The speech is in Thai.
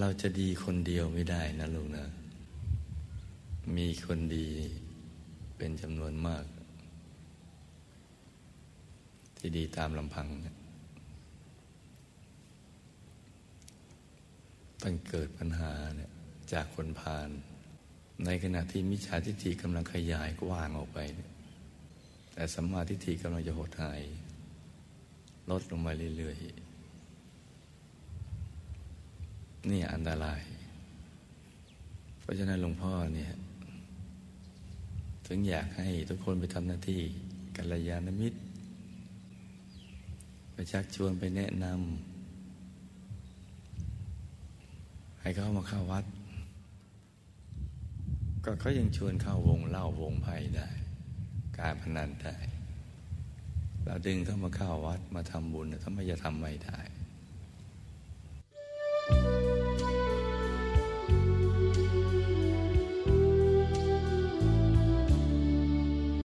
เราจะดีคนเดียวไม่ได้นะลูกนะ มีคนดีเป็นจำนวนมาก ที่ดีตามลำพังเนี่ยตั้งเกิดปัญหาเนี่ยจากคนพาลในขณะที่มิจฉาทิฏฐิกำลังขยายกว้างออกไป แต่สัมมาทิฏฐิกำลังจะหดหาย ลดลงมาเรื่อยๆ นี่อันตราย เพราะฉะนั้นหลวงพ่อเนี่ย ถึงอยากให้ทุกคนไปทำหน้าที่กัลยาณมิตร ไปชักชวนไปแนะนำให้เขามาเข้าวัด ก็เขายังชวนเข้าวงเล่าวงไพ่ได้ การพนันได้เราดึงเข้ามาเข้าวัดมาทำบุญทำไมจะทำไม่ได้